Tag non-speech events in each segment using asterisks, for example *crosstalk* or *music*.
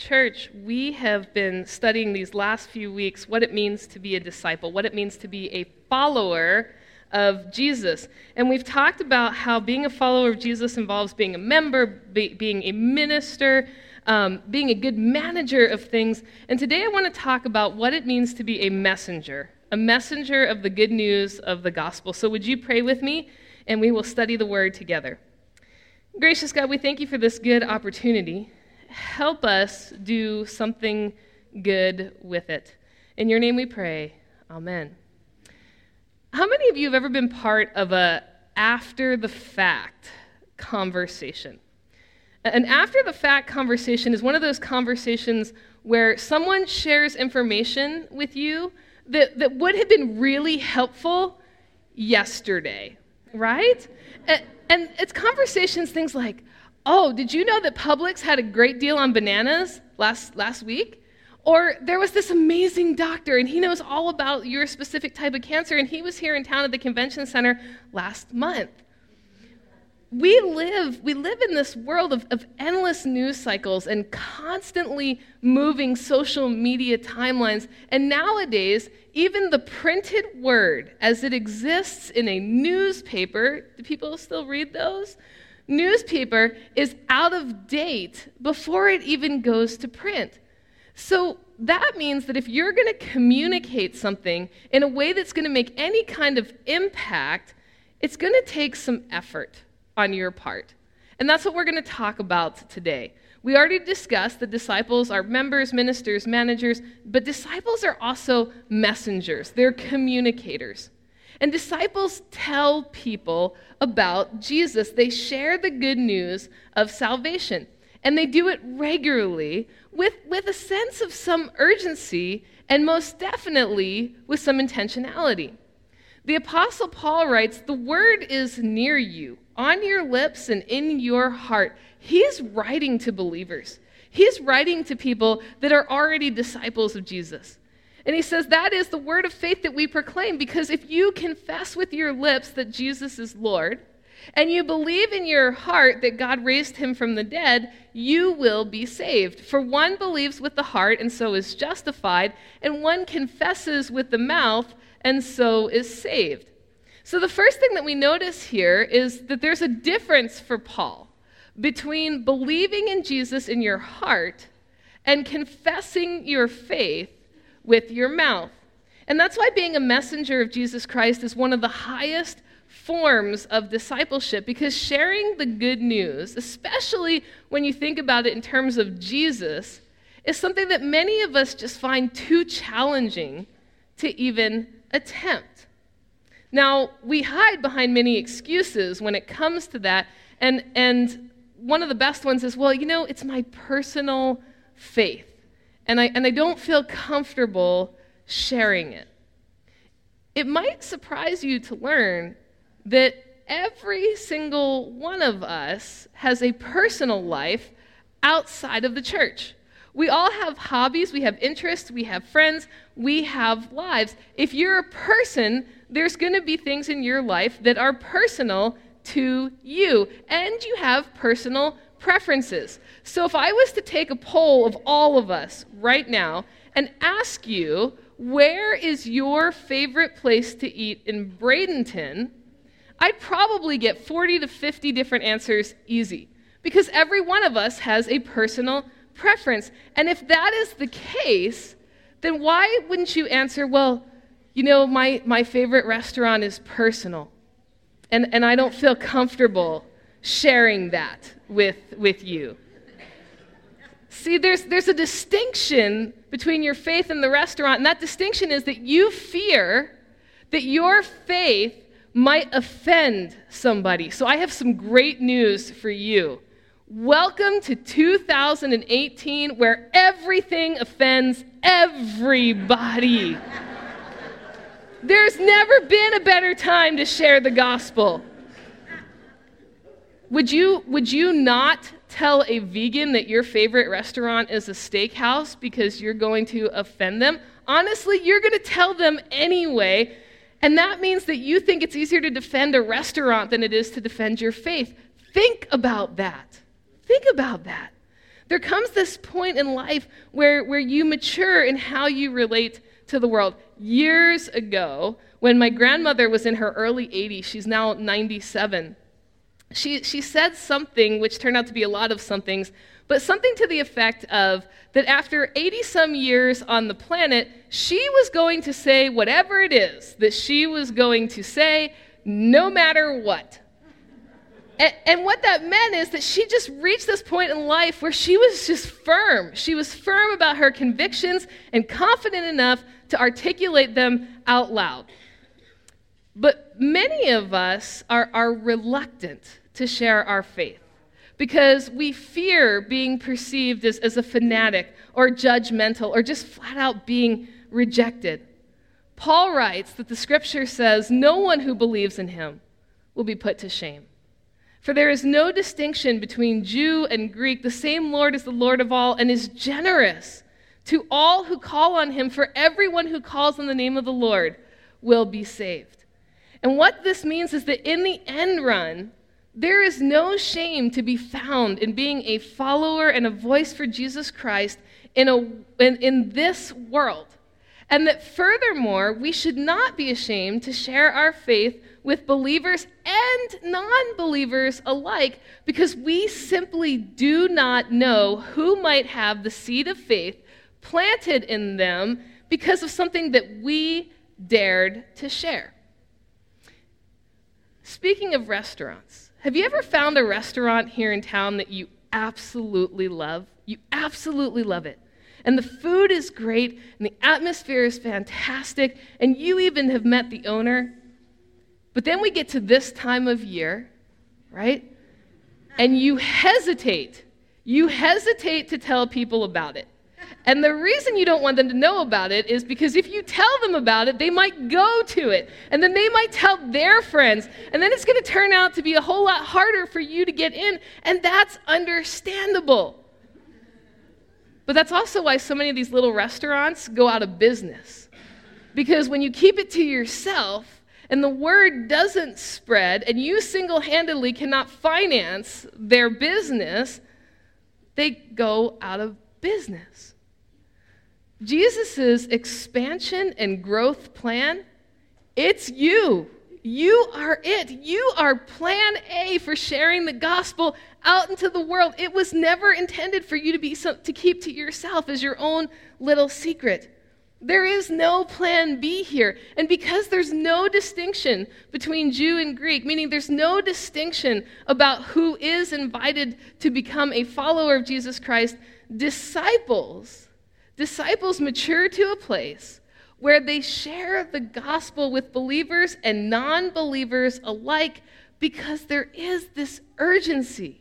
Church, we have been studying these last few weeks what it means to be a disciple, what it means to be a follower of Jesus. And we've talked about how being a follower of Jesus involves being a member, be, being a minister, um, being a good manager of things. And today I want to talk about what it means to be a messenger, a messenger of the good news of the gospel. So would you pray with me and we will study the word together? Gracious God, we thank you for this good opportunity. Help us do something good with it. In your name we pray. Amen. How many of you have ever been part of a after the fact conversation? An after the fact conversation is one of those conversations where someone shares information with you that, that would have been really helpful yesterday, right? And, and it's conversations, things like, oh, did you know that Publix had a great deal on bananas last, last week? Or there was this amazing doctor, and he knows all about your specific type of cancer, and he was here in town at the convention center last month. We live, we live in this world of, of endless news cycles and constantly moving social media timelines. And nowadays, even the printed word as it exists in a newspaper, do people still read those? Newspaper is out of date before it even goes to print. So that means that if you're going to communicate something in a way that's going to make any kind of impact, it's going to take some effort on your part. And that's what we're going to talk about today. We already discussed that disciples are members, ministers, managers, but disciples are also messengers, they're communicators. And disciples tell people about Jesus. They share the good news of salvation. And they do it regularly with, with a sense of some urgency and most definitely with some intentionality. The Apostle Paul writes, The word is near you, on your lips and in your heart. He's writing to believers, he's writing to people that are already disciples of Jesus. And he says, That is the word of faith that we proclaim, because if you confess with your lips that Jesus is Lord, and you believe in your heart that God raised him from the dead, you will be saved. For one believes with the heart and so is justified, and one confesses with the mouth and so is saved. So, the first thing that we notice here is that there's a difference for Paul between believing in Jesus in your heart and confessing your faith with your mouth. And that's why being a messenger of Jesus Christ is one of the highest forms of discipleship because sharing the good news, especially when you think about it in terms of Jesus, is something that many of us just find too challenging to even attempt. Now, we hide behind many excuses when it comes to that, and, and one of the best ones is, well, you know, it's my personal faith, and I, and I don't feel comfortable sharing it. It might surprise you to learn that every single one of us has a personal life outside of the church. We all have hobbies, we have interests, we have friends, we have lives. If you're a person, there's going to be things in your life that are personal to you, and you have personal preferences. So if I was to take a poll of all of us right now and ask you, where is your favorite place to eat in Bradenton? I'd probably get 40 to 50 different answers easy because every one of us has a personal preference. And if that is the case, then why wouldn't you answer, well, you know, my, my favorite restaurant is personal, and, and I don't feel comfortable sharing that with, with you? See, there's, there's a distinction between your faith and the restaurant, and that distinction is that you fear that your faith might offend somebody. So I have some great news for you. Welcome to 2018, where everything offends everybody. *laughs* There's never been a better time to share the gospel. Would you, would you not tell a vegan that your favorite restaurant is a steakhouse because you're going to offend them? Honestly, you're going to tell them anyway and that means that you think it's easier to defend a restaurant than it is to defend your faith. Think about that. Think about that. There comes this point in life where, where you mature in how you relate to the world. Years ago, when my grandmother was in her early 80s, she's now 97, she, she said something which turned out to be a lot of somethings, but something to the effect of that after 80 some years on the planet, she was going to say whatever it is that she was going to say, no matter what. And, and, what that meant is that she just reached this point in life where she was just firm. She was firm about her convictions and confident enough to articulate them out loud. But many of us are, are reluctant to share our faith because we fear being perceived as, as a fanatic or judgmental or just flat out being rejected. Paul writes that the scripture says, No one who believes in him will be put to shame. For there is no distinction between Jew and Greek. The same Lord is the Lord of all and is generous to all who call on him, for everyone who calls on the name of the Lord will be saved. And what this means is that in the end run, there is no shame to be found in being a follower and a voice for Jesus Christ in, a, in, in this world. And that furthermore, we should not be ashamed to share our faith with believers and non believers alike because we simply do not know who might have the seed of faith planted in them because of something that we dared to share. Speaking of restaurants, have you ever found a restaurant here in town that you absolutely love? You absolutely love it. And the food is great, and the atmosphere is fantastic, and you even have met the owner. But then we get to this time of year, right? And you hesitate. You hesitate to tell people about it. And the reason you don't want them to know about it is because if you tell them about it, they might go to it. And then they might tell their friends. And then it's going to turn out to be a whole lot harder for you to get in. And that's understandable. But that's also why so many of these little restaurants go out of business. Because when you keep it to yourself and the word doesn't spread and you single handedly cannot finance their business, they go out of business. Jesus' expansion and growth plan, it's you. You are it. You are plan A for sharing the gospel out into the world. It was never intended for you to be some, to keep to yourself as your own little secret. There is no plan B here. And because there's no distinction between Jew and Greek, meaning there's no distinction about who is invited to become a follower of Jesus Christ, disciples Disciples mature to a place where they share the gospel with believers and non believers alike because there is this urgency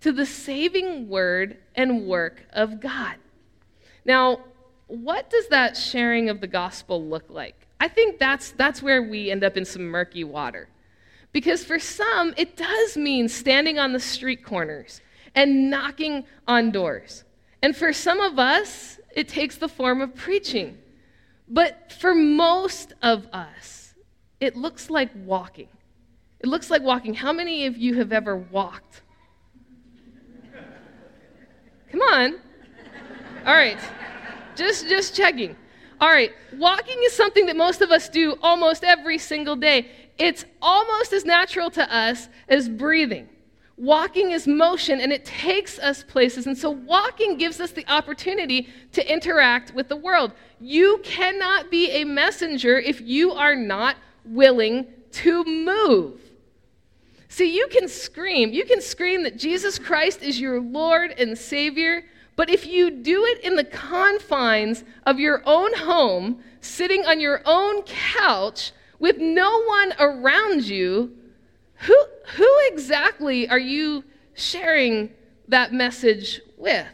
to the saving word and work of God. Now, what does that sharing of the gospel look like? I think that's, that's where we end up in some murky water. Because for some, it does mean standing on the street corners and knocking on doors. And for some of us, it takes the form of preaching. But for most of us, it looks like walking. It looks like walking. How many of you have ever walked? Come on. All right. Just just checking. All right. Walking is something that most of us do almost every single day. It's almost as natural to us as breathing. Walking is motion and it takes us places. And so, walking gives us the opportunity to interact with the world. You cannot be a messenger if you are not willing to move. See, you can scream. You can scream that Jesus Christ is your Lord and Savior. But if you do it in the confines of your own home, sitting on your own couch with no one around you, who, who exactly are you sharing that message with?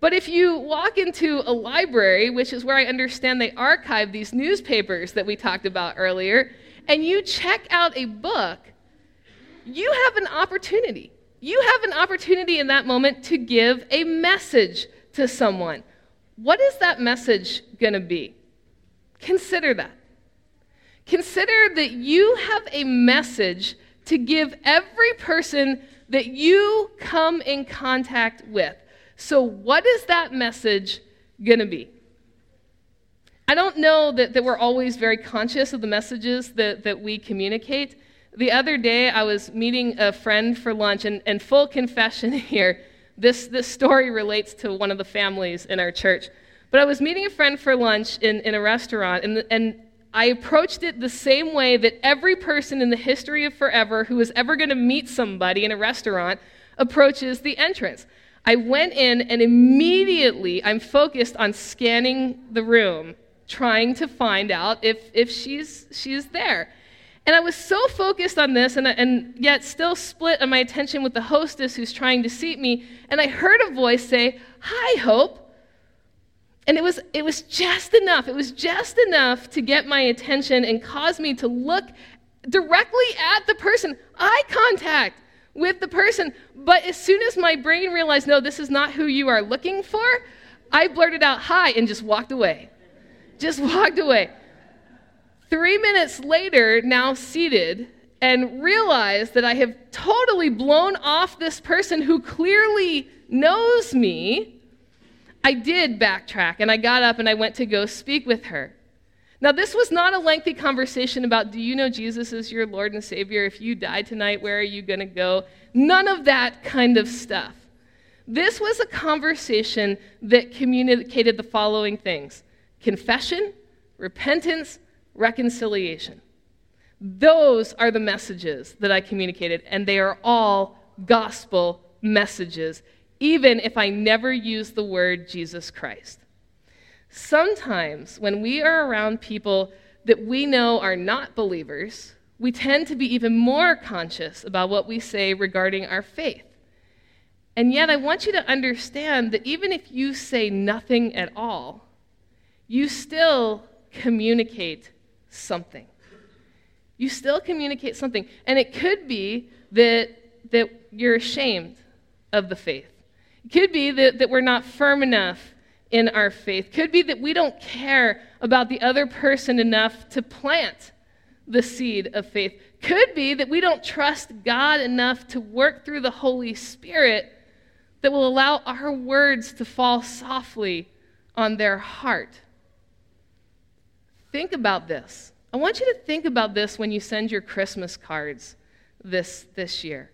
But if you walk into a library, which is where I understand they archive these newspapers that we talked about earlier, and you check out a book, you have an opportunity. You have an opportunity in that moment to give a message to someone. What is that message going to be? Consider that. Consider that you have a message to give every person that you come in contact with. So, what is that message going to be? I don't know that, that we're always very conscious of the messages that, that we communicate. The other day, I was meeting a friend for lunch, and, and full confession *laughs* here, this, this story relates to one of the families in our church. But I was meeting a friend for lunch in, in a restaurant, and, and I approached it the same way that every person in the history of forever who is ever going to meet somebody in a restaurant approaches the entrance. I went in, and immediately I'm focused on scanning the room, trying to find out if, if she's, she's there. And I was so focused on this, and, and yet still split on my attention with the hostess who's trying to seat me. And I heard a voice say, Hi, Hope. And it was, it was just enough. It was just enough to get my attention and cause me to look directly at the person, eye contact with the person. But as soon as my brain realized, no, this is not who you are looking for, I blurted out, Hi, and just walked away. Just walked away. Three minutes later, now seated, and realized that I have totally blown off this person who clearly knows me, I did backtrack and I got up and I went to go speak with her. Now, this was not a lengthy conversation about do you know Jesus is your Lord and Savior? If you die tonight, where are you going to go? None of that kind of stuff. This was a conversation that communicated the following things confession, repentance, reconciliation. Those are the messages that I communicated, and they are all gospel messages, even if I never use the word Jesus Christ. Sometimes, when we are around people that we know are not believers, we tend to be even more conscious about what we say regarding our faith. And yet, I want you to understand that even if you say nothing at all, you still communicate something. You still communicate something. And it could be that, that you're ashamed of the faith. Could be that, that we're not firm enough in our faith. Could be that we don't care about the other person enough to plant the seed of faith. Could be that we don't trust God enough to work through the Holy Spirit that will allow our words to fall softly on their heart. Think about this. I want you to think about this when you send your Christmas cards this, this year.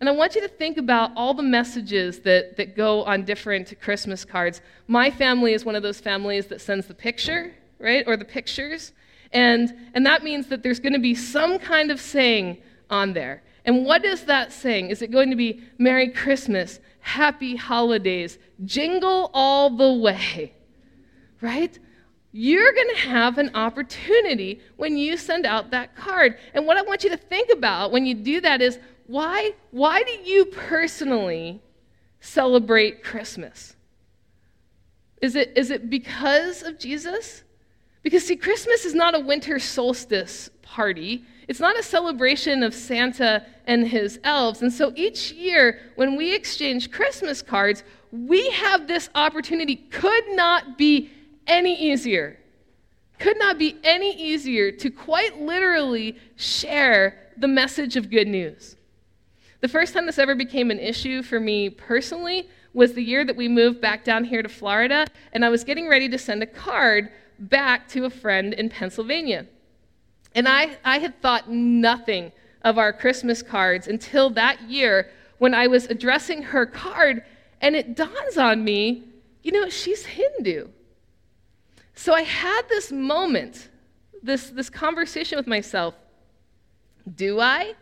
And I want you to think about all the messages that, that go on different Christmas cards. My family is one of those families that sends the picture, right? Or the pictures. And, and that means that there's going to be some kind of saying on there. And what is that saying? Is it going to be Merry Christmas, Happy Holidays, Jingle All the Way? Right? you're going to have an opportunity when you send out that card. And what I want you to think about when you do that is why, why do you personally celebrate Christmas? Is it, is it because of Jesus? Because, see, Christmas is not a winter solstice party. It's not a celebration of Santa and his elves. And so each year, when we exchange Christmas cards, we have this opportunity, could not be any easier. Could not be any easier to quite literally share the message of good news. The first time this ever became an issue for me personally was the year that we moved back down here to Florida, and I was getting ready to send a card back to a friend in Pennsylvania. And I, I had thought nothing of our Christmas cards until that year when I was addressing her card, and it dawns on me you know, she's Hindu. So I had this moment, this, this conversation with myself. Do I?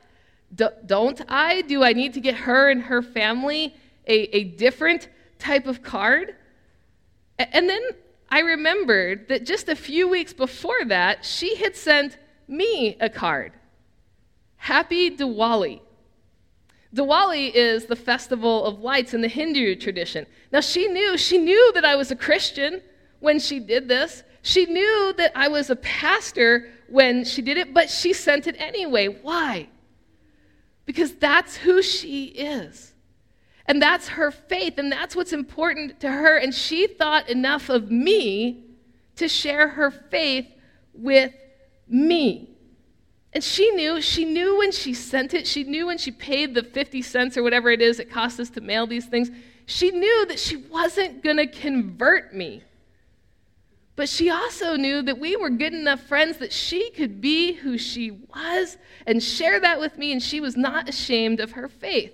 Do, don't I? Do I need to get her and her family a, a different type of card? And then I remembered that just a few weeks before that, she had sent me a card. Happy Diwali. Diwali is the festival of lights in the Hindu tradition. Now she knew, she knew that I was a Christian when she did this. She knew that I was a pastor when she did it, but she sent it anyway. Why? Because that's who she is. And that's her faith, and that's what's important to her. And she thought enough of me to share her faith with me. And she knew, she knew when she sent it, she knew when she paid the 50 cents or whatever it is it cost us to mail these things, she knew that she wasn't going to convert me. But she also knew that we were good enough friends that she could be who she was and share that with me, and she was not ashamed of her faith.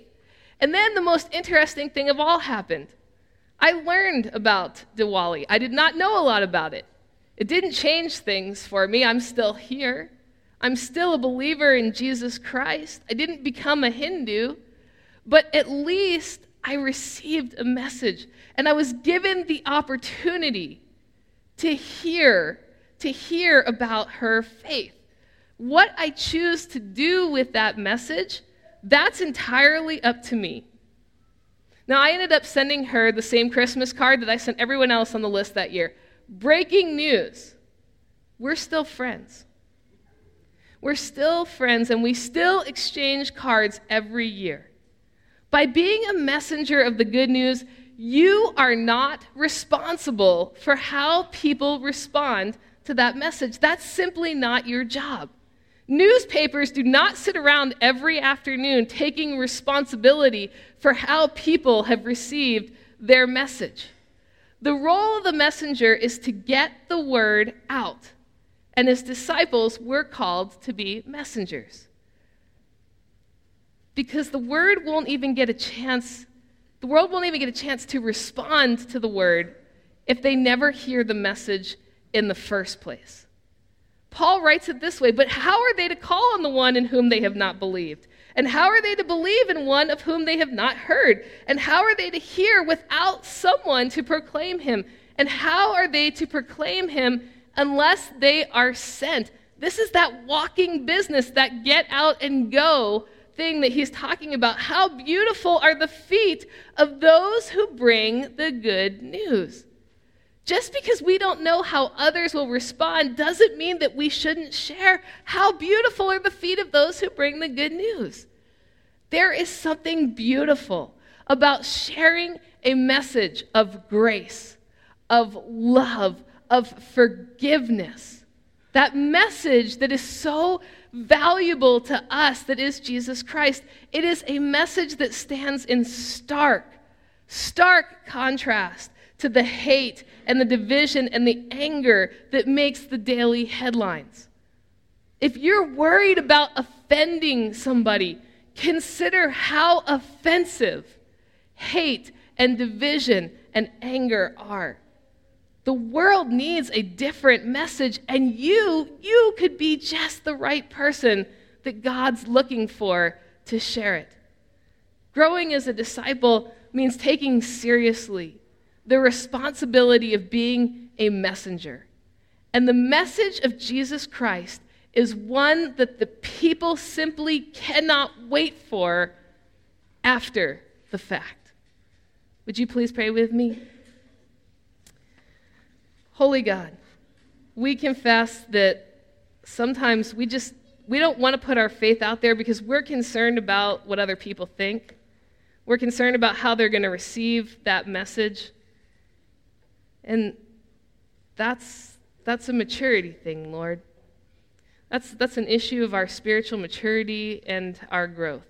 And then the most interesting thing of all happened. I learned about Diwali. I did not know a lot about it. It didn't change things for me. I'm still here. I'm still a believer in Jesus Christ. I didn't become a Hindu, but at least I received a message and I was given the opportunity to hear to hear about her faith. What I choose to do with that message, that's entirely up to me. Now, I ended up sending her the same Christmas card that I sent everyone else on the list that year. Breaking news we're still friends. We're still friends, and we still exchange cards every year. By being a messenger of the good news, you are not responsible for how people respond to that message. That's simply not your job. Newspapers do not sit around every afternoon taking responsibility for how people have received their message. The role of the messenger is to get the word out. And as disciples, we're called to be messengers. Because the word won't even get a chance, the world won't even get a chance to respond to the word if they never hear the message in the first place. Paul writes it this way But how are they to call on the one in whom they have not believed? And how are they to believe in one of whom they have not heard? And how are they to hear without someone to proclaim him? And how are they to proclaim him unless they are sent? This is that walking business, that get out and go thing that he's talking about. How beautiful are the feet of those who bring the good news. Just because we don't know how others will respond doesn't mean that we shouldn't share. How beautiful are the feet of those who bring the good news. There is something beautiful about sharing a message of grace, of love, of forgiveness. That message that is so valuable to us, that is Jesus Christ. It is a message that stands in stark, stark contrast to the hate and the division and the anger that makes the daily headlines. If you're worried about offending somebody, consider how offensive hate and division and anger are. The world needs a different message, and you, you could be just the right person that God's looking for to share it. Growing as a disciple means taking seriously the responsibility of being a messenger. And the message of Jesus Christ is one that the people simply cannot wait for after the fact. Would you please pray with me? Holy God, we confess that sometimes we just we don't want to put our faith out there because we're concerned about what other people think. We're concerned about how they're going to receive that message. And that's, that's a maturity thing, Lord. That's, that's an issue of our spiritual maturity and our growth.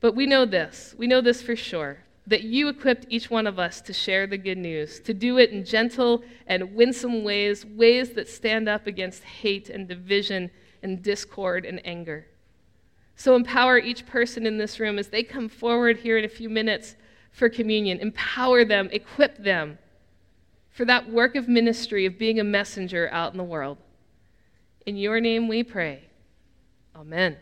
But we know this. We know this for sure that you equipped each one of us to share the good news, to do it in gentle and winsome ways, ways that stand up against hate and division and discord and anger. So empower each person in this room as they come forward here in a few minutes for communion. Empower them, equip them for that work of ministry of being a messenger out in the world. In your name we pray. Amen.